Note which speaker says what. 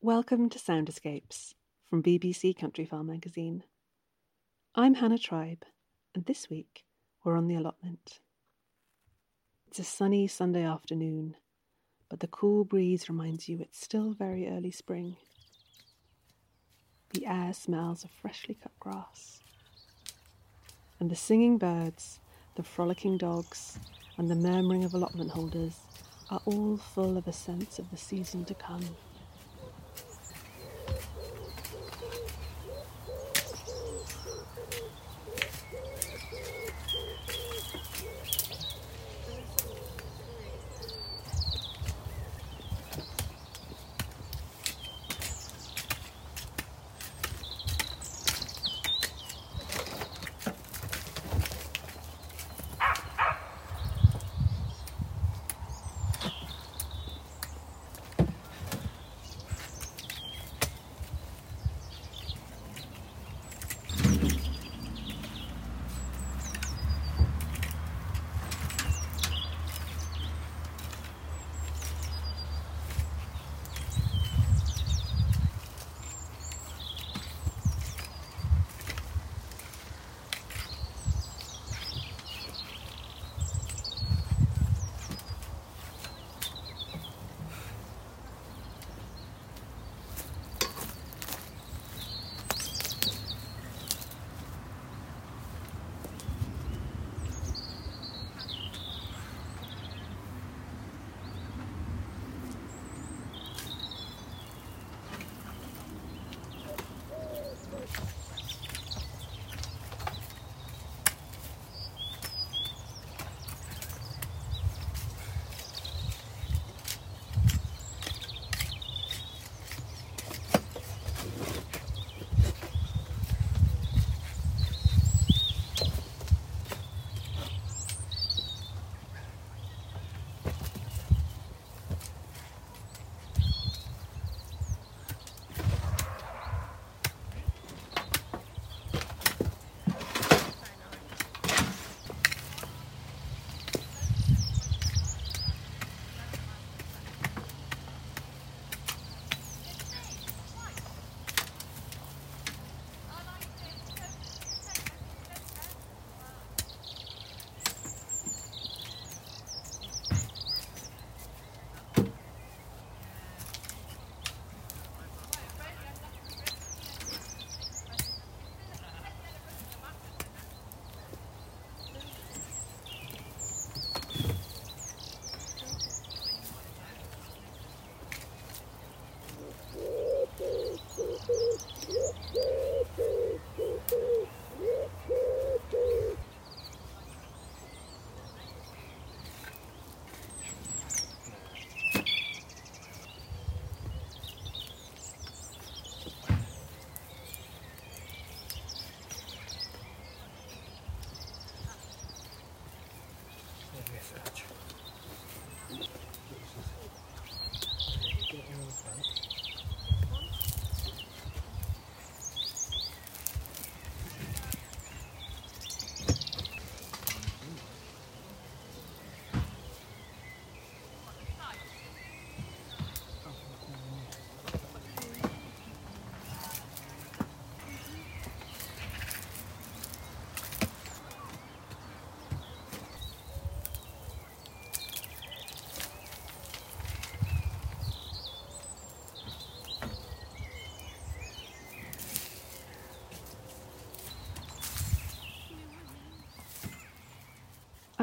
Speaker 1: Welcome to Sound Escapes from BBC Countryfile magazine. I'm Hannah Tribe, and this week we're on the allotment. It's a sunny Sunday afternoon, but the cool breeze reminds you it's still very early spring. The air smells of freshly cut grass. And the singing birds, the frolicking dogs, and the murmuring of allotment holders are all full of a sense of the season to come.